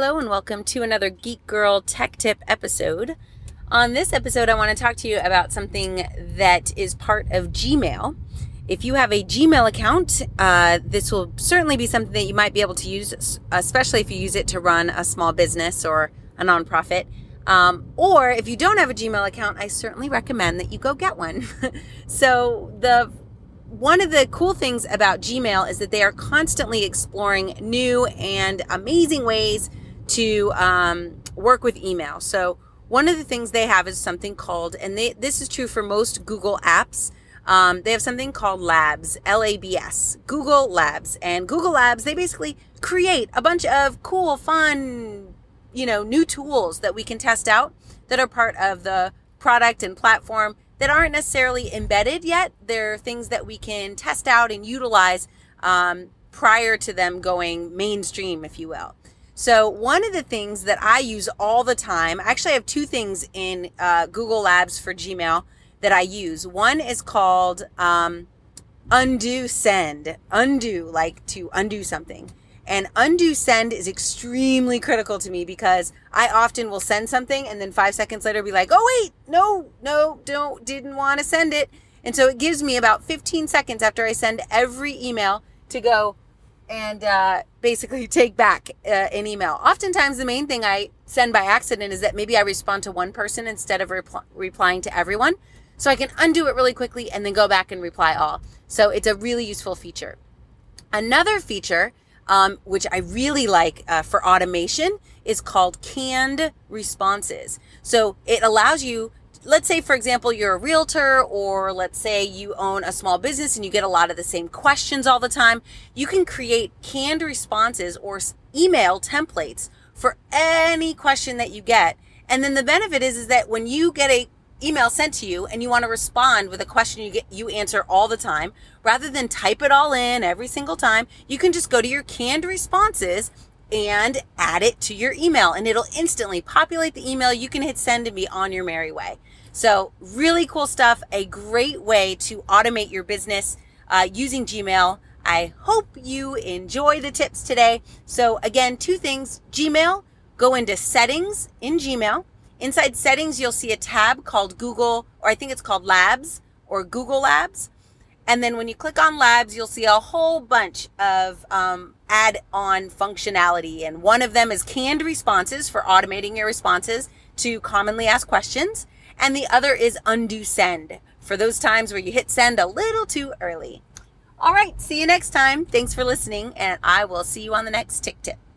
Hello, and welcome to another Geek Girl Tech Tip episode. On this episode, I want to talk to you about something that is part of Gmail. If you have a Gmail account, uh, this will certainly be something that you might be able to use, especially if you use it to run a small business or a nonprofit. Um, or if you don't have a Gmail account, I certainly recommend that you go get one. so the one of the cool things about Gmail is that they are constantly exploring new and amazing ways to um, work with email. So one of the things they have is something called, and they, this is true for most Google apps. Um, they have something called Labs, L A B S, Google Labs. And Google Labs, they basically create a bunch of cool, fun, you know, new tools that we can test out that are part of the product and platform that aren't necessarily embedded yet. They're things that we can test out and utilize um, prior to them going mainstream, if you will. So, one of the things that I use all the time, I actually have two things in uh, Google Labs for Gmail that I use. One is called um, undo send, undo, like to undo something. And undo send is extremely critical to me because I often will send something and then five seconds later be like, oh, wait, no, no, don't, didn't want to send it. And so it gives me about 15 seconds after I send every email to go and uh, basically take back uh, an email. Oftentimes, the main thing I send by accident is that maybe I respond to one person instead of repl- replying to everyone. So I can undo it really quickly and then go back and reply all. So it's a really useful feature. Another feature um, which I really like uh, for automation, is called canned responses. So it allows you, let's say, for example, you're a realtor, or let's say you own a small business and you get a lot of the same questions all the time. You can create canned responses or email templates for any question that you get. And then the benefit is, is that when you get a email sent to you and you want to respond with a question you get you answer all the time rather than type it all in every single time you can just go to your canned responses and add it to your email and it'll instantly populate the email you can hit send and be on your merry way. So really cool stuff a great way to automate your business uh, using gmail. I hope you enjoy the tips today. So again two things. Gmail go into settings in gmail. Inside settings, you'll see a tab called Google, or I think it's called Labs or Google Labs. And then when you click on Labs, you'll see a whole bunch of um, add on functionality. And one of them is canned responses for automating your responses to commonly asked questions. And the other is undo send for those times where you hit send a little too early. All right, see you next time. Thanks for listening, and I will see you on the next Tick Tip.